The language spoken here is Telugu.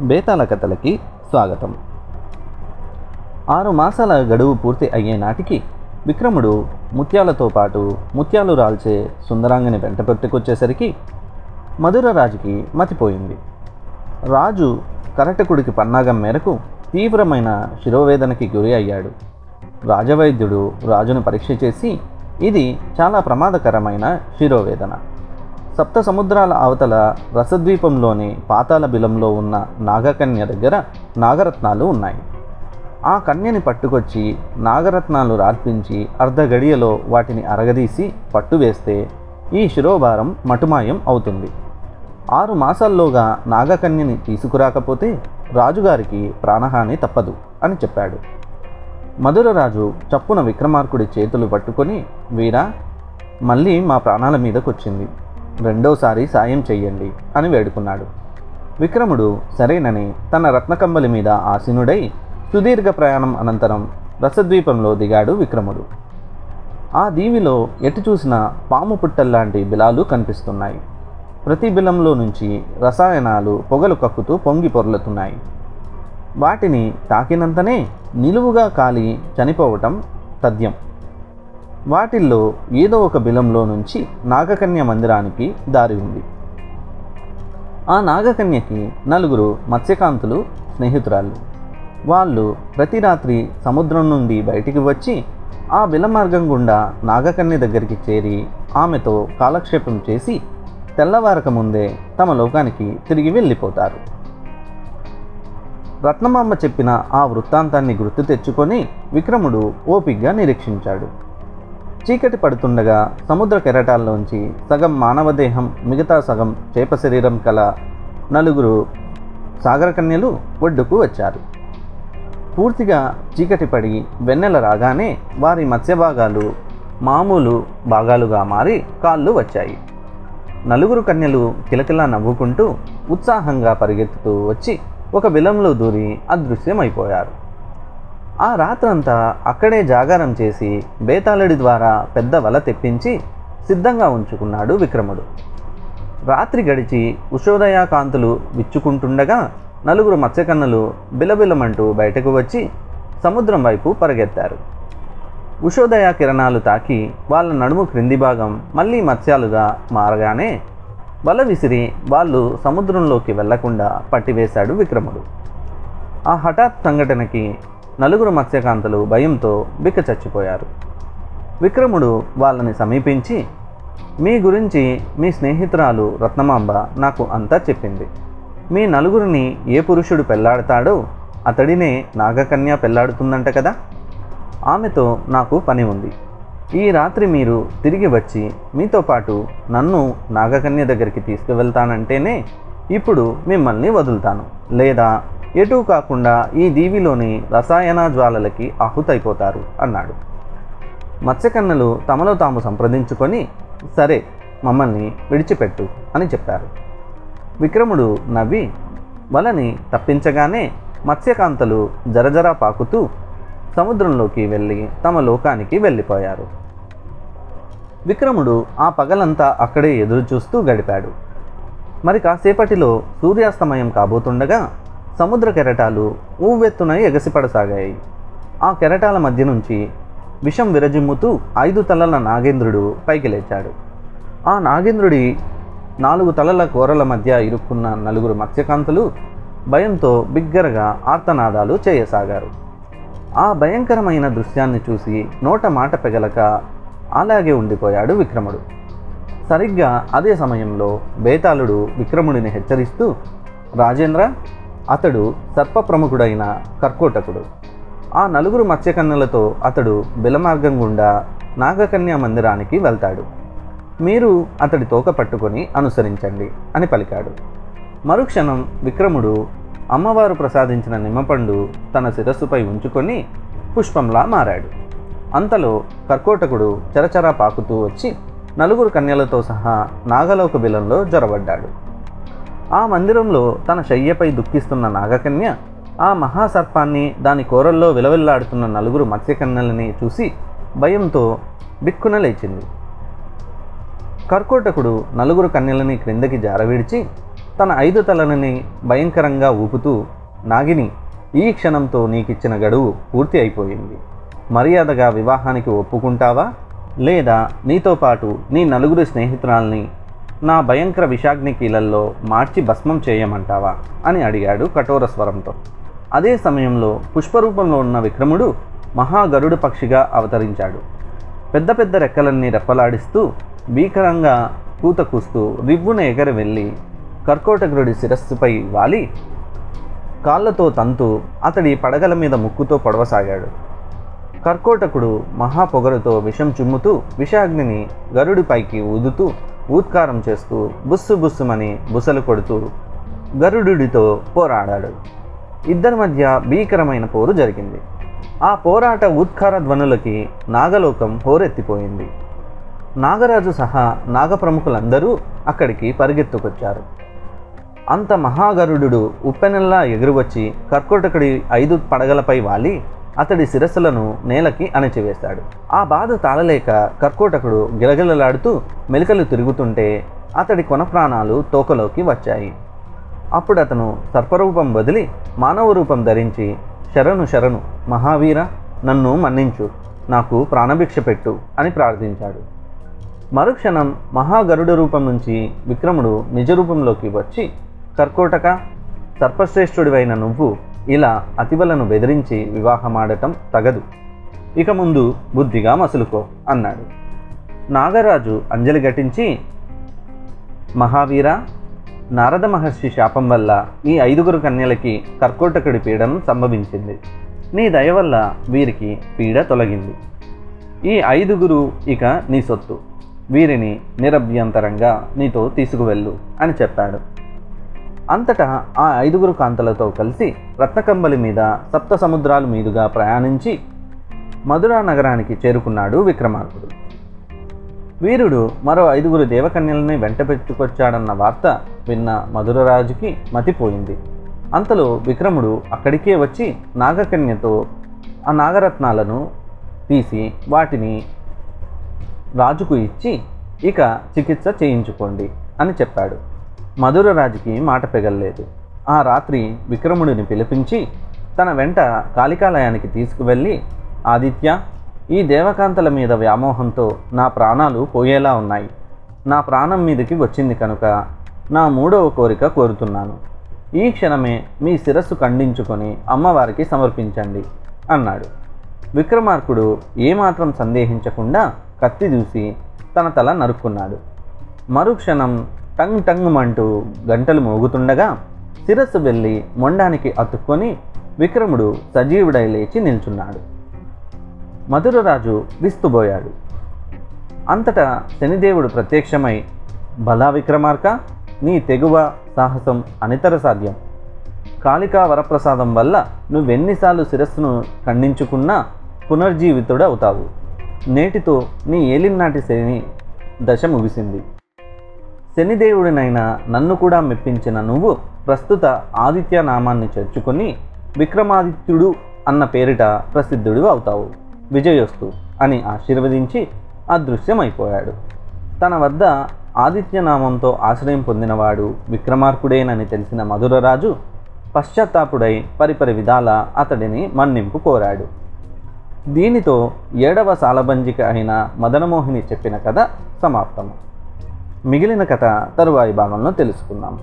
బేతాల కథలకి స్వాగతం. ఆరు మాసాల గడువు పూర్తి అయ్యే నాటికి విక్రముడు ముత్యాలతో పాటు ముత్యాలు రాల్చే సుందరాంగని వెంట పెట్టుకొచ్చేసరికి మధుర రాజుకి మతిపోయింది. రాజు కరటకుడికి పన్నాగం మేరకు తీవ్రమైన శిరోవేదనకి గురి అయ్యాడు. రాజవైద్యుడు రాజును పరీక్ష చేసి ఇది చాలా ప్రమాదకరమైన శిరోవేదన. సప్త సముద్రాల అవతల రసద్వీపంలోని పాతాళ బిలంలో ఉన్న నాగకన్య దగ్గర నాగరత్నాలు ఉన్నాయి. ఆ కన్యని పట్టుకొచ్చి నాగరత్నాలు రార్పించి అర్ధ గడియలో వాటిని అరగదీసి పట్టు వేస్తే ఈ శిరోభారం మటుమాయం అవుతుంది. ఆరు మాసాల్లోగా నాగకన్యని తీసుకురాకపోతే రాజుగారికి ప్రాణహాని తప్పదు అని చెప్పాడు. మధురరాజు చప్పున విక్రమార్కుడి చేతులు పట్టుకొని వీరా మళ్ళీ మా ప్రాణాల మీదకొచ్చింది. రెండోసారి సాయం చెయ్యండి అని వేడుకున్నాడు. విక్రముడు సరేనని తన రత్నకంబలి మీద ఆసీనుడై సుదీర్ఘ ప్రయాణం అనంతరం రసద్వీపంలో దిగాడు విక్రముడు. ఆ దీవిలో ఎటు చూసినా పాము పుట్టల్లాంటి బిలాలు కనిపిస్తున్నాయి. ప్రతి బిలంలో నుంచి రసాయనాలు పొగలు కక్కుతూ పొంగి పొర్లుతున్నాయి. వాటిని తాకినంతనే నిలువుగా కాలి చనిపోవటం తథ్యం. వాటిల్లో ఏదో ఒక బిలంలో నుంచి నాగకన్య మందిరానికి దారి ఉంది. ఆ నాగకన్యకి నలుగురు మత్స్యకాంతులు స్నేహితురాళ్ళు. వాళ్ళు ప్రతి రాత్రి సముద్రం నుండి బయటికి వచ్చి ఆ బిల మార్గం గుండా నాగకన్య దగ్గరికి చేరి ఆమెతో కాలక్షేపం చేసి తెల్లవారక ముందే తమ లోకానికి తిరిగి వెళ్ళిపోతారు. రత్నమాంబ చెప్పిన ఆ వృత్తాంతాన్ని గుర్తు తెచ్చుకొని విక్రముడు ఓపిగ్గా నిరీక్షించాడు. చీకటి పడుతుండగా సముద్ర కెరటాల్లోంచి సగం మానవదేహం మిగతా సగం చేప శరీరం కల నలుగురు సాగరకన్యలు ఒడ్డుకు వచ్చారు. పూర్తిగా చీకటి పడి వెన్నెల రాగానే వారి మత్స్య భాగాలు మామూలు భాగాలుగా మారి కాళ్ళు వచ్చాయి. నలుగురు కన్యలు కిలకిలా నవ్వుకుంటూ ఉత్సాహంగా పరిగెత్తుతూ వచ్చి ఒక బిలంలో దూరి అదృశ్యమైపోయారు. ఆ రాత్రంతా అక్కడే జాగారం చేసి బేతాళుడి ద్వారా పెద్ద వల తెప్పించి సిద్ధంగా ఉంచుకున్నాడు విక్రముడు. రాత్రి గడిచి ఉషోదయ కాంతులు విచ్చుకుంటుండగా నలుగురు మత్స్యకన్నులు బిలబిలమంటూ బయటకు వచ్చి సముద్రం వైపు పరిగెత్తారు. ఉషోదయ కిరణాలు తాకి వాళ్ళ నడుము క్రింది భాగం మళ్ళీ మత్స్యాలుగా మారగానే వల విసిరి వాళ్ళు సముద్రంలోకి వెళ్ళకుండా పట్టివేశాడు విక్రముడు. ఆ హఠాత్ సంఘటనకి నలుగురు మత్స్యకాంతలు భయంతో బిక్క చచ్చిపోయారు. విక్రముడు వాళ్ళని సమీపించి మీ గురించి మీ స్నేహితురాలు రత్నమాంబ నాకు అంతా చెప్పింది. మీ నలుగురిని ఏ పురుషుడు పెళ్ళాడతాడో అతడినే నాగకన్య పెళ్ళాడుతుందంట కదా? ఆమెతో నాకు పని ఉంది. ఈ రాత్రి మీరు తిరిగి వచ్చి మీతో పాటు నన్ను నాగకన్య దగ్గరికి తీసుకువెళ్తానంటేనే ఇప్పుడు మిమ్మల్ని వదులుతాను. లేదా ఎటూ కాకుండా ఈ దీవిలోని రసాయన జ్వాలలకి ఆహుతైపోతారు అన్నాడు. మత్స్యకన్నలు తమలో తాము సంప్రదించుకొని సరే మమ్మల్ని విడిచిపెట్టు అని చెప్పారు. విక్రముడు నవ్వి వలని తప్పించగానే మత్స్యకాంతలు జరజరా పాకుతూ సముద్రంలోకి వెళ్ళి తమ లోకానికి వెళ్ళిపోయారు. విక్రముడు ఆ పగలంతా అక్కడే ఎదురు చూస్తూ గడిపాడు. మరి కాసేపటిలో సూర్యాస్తమయం కాబోతుండగా సముద్ర కెరటాలు ఊవెత్తున ఎగసిపడసాగాయి. ఆ కెరటాల మధ్య నుంచి విషం విరజిమ్ముతూ ఐదు తలల నాగేంద్రుడు పైకి లేచాడు. ఆ నాగేంద్రుడి నాలుగు తలల కూరల మధ్య ఇరుక్కున్న నలుగురు మత్స్యకాంతులు భయంతో బిగ్గరగా ఆర్తనాదాలు చేయసాగారు. ఆ భయంకరమైన దృశ్యాన్ని చూసి నోట మాట పెగలక అలాగే ఉండిపోయాడు విక్రముడు. సరిగ్గా అదే సమయంలో బేతాళుడు విక్రముడిని హెచ్చరిస్తూ రాజేంద్ర అతడు సర్ప ప్రముఖుడైన కర్కోటకుడు. ఆ నలుగురు మత్స్యకన్నులతో అతడు బిలమార్గం గుండా నాగకన్యా మందిరానికి వెళ్తాడు. మీరు అతడి తోక పట్టుకొని అనుసరించండి అని పలికాడు. మరుక్షణం విక్రముడు అమ్మవారు ప్రసాదించిన నిమ్మపండు తన శిరస్సుపై ఉంచుకొని పుష్పంలా మారాడు. అంతలో కర్కోటకుడు చరచరా పాకుతూ వచ్చి నలుగురు కన్యలతో సహా నాగలోక బిలంలో జొరబడ్డాడు. ఆ మందిరంలో తన శయ్యపై దుఃఖిస్తున్న నాగకన్య ఆ మహాసర్పాన్ని దాని కోరల్లో విలవిల్లాడుతున్న నలుగురు మత్స్యకన్యలని చూసి భయంతో బిక్కున లేచింది. కర్కోటకుడు నలుగురు కన్యలని క్రిందకి జారవిడిచి తన ఐదు తలలని భయంకరంగా ఊపుతూ నాగిని ఈ క్షణంతో నీకిచ్చిన గడువు పూర్తి అయిపోయింది. మర్యాదగా వివాహానికి ఒప్పుకుంటావా? లేదా నీతో పాటు నీ నలుగురు స్నేహితురాల్ని నా భయంకర విషాగ్ని కీలల్లో మార్చి భస్మం చేయమంటావా? అని అడిగాడు కఠోర స్వరంతో. అదే సమయంలో పుష్పరూపంలో ఉన్న విక్రముడు మహాగరుడు పక్షిగా అవతరించాడు. పెద్ద పెద్ద రెక్కలన్నీ రెప్పలాడిస్తూ భీకరంగా కూత కూస్తూ రివ్వున ఎగరి వెళ్ళి కర్కోటకుడి శిరస్సుపై వాలి కాళ్ళతో తంతు అతడి పడగల మీద ముక్కుతో పొడవసాగాడు. కర్కోటకుడు మహాపొగరుతో విషం చిమ్ముతూ విషాగ్నిని గరుడిపైకి ఊదుతూ ఊత్కారం చేస్తూ బుస్సు బుస్సుమని బుసలు కొడుతూ గరుడుడితో పోరాడాడు. ఇద్దరి మధ్య భీకరమైన పోరు జరిగింది. ఆ పోరాట ఉత్కార ధ్వనులకి నాగలోకం హోరెత్తిపోయింది. నాగరాజు సహా నాగప్రముఖులందరూ అక్కడికి పరిగెత్తుకొచ్చారు. అంత మహాగరుడు ఉప్పెనల్లా ఎగురువచ్చి కర్కోటకుడి ఐదు పడగలపై వాలి అతడి శిరస్సులను నేలకి అణచివేశాడు ఆ బాధ తాళలేక కర్కోటకుడు గిలగిలలాడుతూ మెలికలు తిరుగుతుంటే అతడి కొన ప్రాణాలు తోకలోకి వచ్చాయి. అప్పుడు అతను సర్పరూపం వదిలి మానవ రూపం ధరించి శరణు శరణు మహావీర నన్ను మన్నించు నాకు ప్రాణభిక్ష పెట్టు అని ప్రార్థించాడు. మరుక్షణం మహాగరుడ రూపం నుంచి విక్రముడు నిజ రూపంలోకి వచ్చి కర్కోటక సర్పశ్రేష్ఠుడివైన నువ్వు ఇలా అతివలను బెదిరించి వివాహమాడటం తగదు. ఇక ముందు బుద్ధిగా మసులుకో అన్నాడు. నాగరాజు అంజలి ఘటించి మహావీర నారద మహర్షి శాపం వల్ల ఈ ఐదుగురు కన్యలకి కర్కోటకుడి పీడనం సంభవించింది. నీ దయ వల్ల వీరికి పీడ తొలగింది. ఈ ఐదుగురు ఇక నీ సొత్తు. వీరిని నిరభ్యంతరంగా నీతో తీసుకువెళ్ళు అని చెప్పాడు. అంతటా ఆ ఐదుగురు కాంతలతో కలిసి రత్నకంబలి మీద సప్త సముద్రాల మీదుగా ప్రయాణించి మధురా నగరానికి చేరుకున్నాడు విక్రమార్కుడు. వీరుడు మరో ఐదుగురు దేవకన్యలని వెంట పెట్టుకొచ్చాడన్న వార్త విన్న మధురరాజుకి మతిపోయింది. అంతలో విక్రముడు అక్కడికే వచ్చి నాగకన్యతో ఆ నాగరత్నాలను తీసి వాటిని రాజుకు ఇచ్చి ఇక చికిత్స చేయించుకోండి అని చెప్పాడు. మధురరాజుకి మాట పెగల్లేదు. ఆ రాత్రి విక్రముడిని పిలిపించి తన వెంట కాళికాలయానికి తీసుకువెళ్ళి ఆదిత్య ఈ దేవకాంతల మీద వ్యామోహంతో నా ప్రాణాలు పోయేలా ఉన్నాయి. నా ప్రాణం మీదకి వచ్చింది కనుక నా మూడవ కోరిక కోరుతున్నాను. ఈ క్షణమే మీ శిరస్సు ఖండించుకొని అమ్మవారికి సమర్పించండి అన్నాడు. విక్రమార్కుడు ఏమాత్రం సందేహించకుండా కత్తి దూసి తన తల నరుక్కున్నాడు. మరుక్షణం టంగ్ టంగ్ అంటూ గంటలు మోగుతుండగా శిరస్సు వెళ్ళి మొండానికి అతుక్కొని విక్రముడు సజీవుడై లేచి నిల్చున్నాడు. మధురరాజు విస్తుబోయాడు అంతటా శనిదేవుడు ప్రత్యక్షమై బలా విక్రమార్క నీ తెగువ సాహసం అనితర సాధ్యం. కాళికా వరప్రసాదం వల్ల నువ్వెన్నిసార్లు శిరస్సును ఖండించుకున్నా పునర్జీవితుడవుతావు. నేటితో నీ ఏలినాటి శని దశ ముగిసింది. శనిదేవుడినైనా నన్ను కూడా మెప్పించిన నువ్వు ప్రస్తుత ఆదిత్య నామాన్ని చేర్చుకొని విక్రమాదిత్యుడు అన్న పేరిట ప్రసిద్ధుడు అవుతావు. విజయోస్తు అని ఆశీర్వదించి అదృశ్యమైపోయాడు. తన వద్ద ఆదిత్యనామంతో ఆశ్రయం పొందినవాడు విక్రమార్కుడేనని తెలిసిన మధురరాజు పశ్చాత్తాపుడై పరిపరి విధాల అతడిని మన్నింపు కోరాడు. దీనితో ఏడవ సాలబంజిక అయిన మదనమోహిని చెప్పిన కథ సమాప్తము. మిగిలిన కథ తరువాయి భాగంలో తెలుసుకుందాం.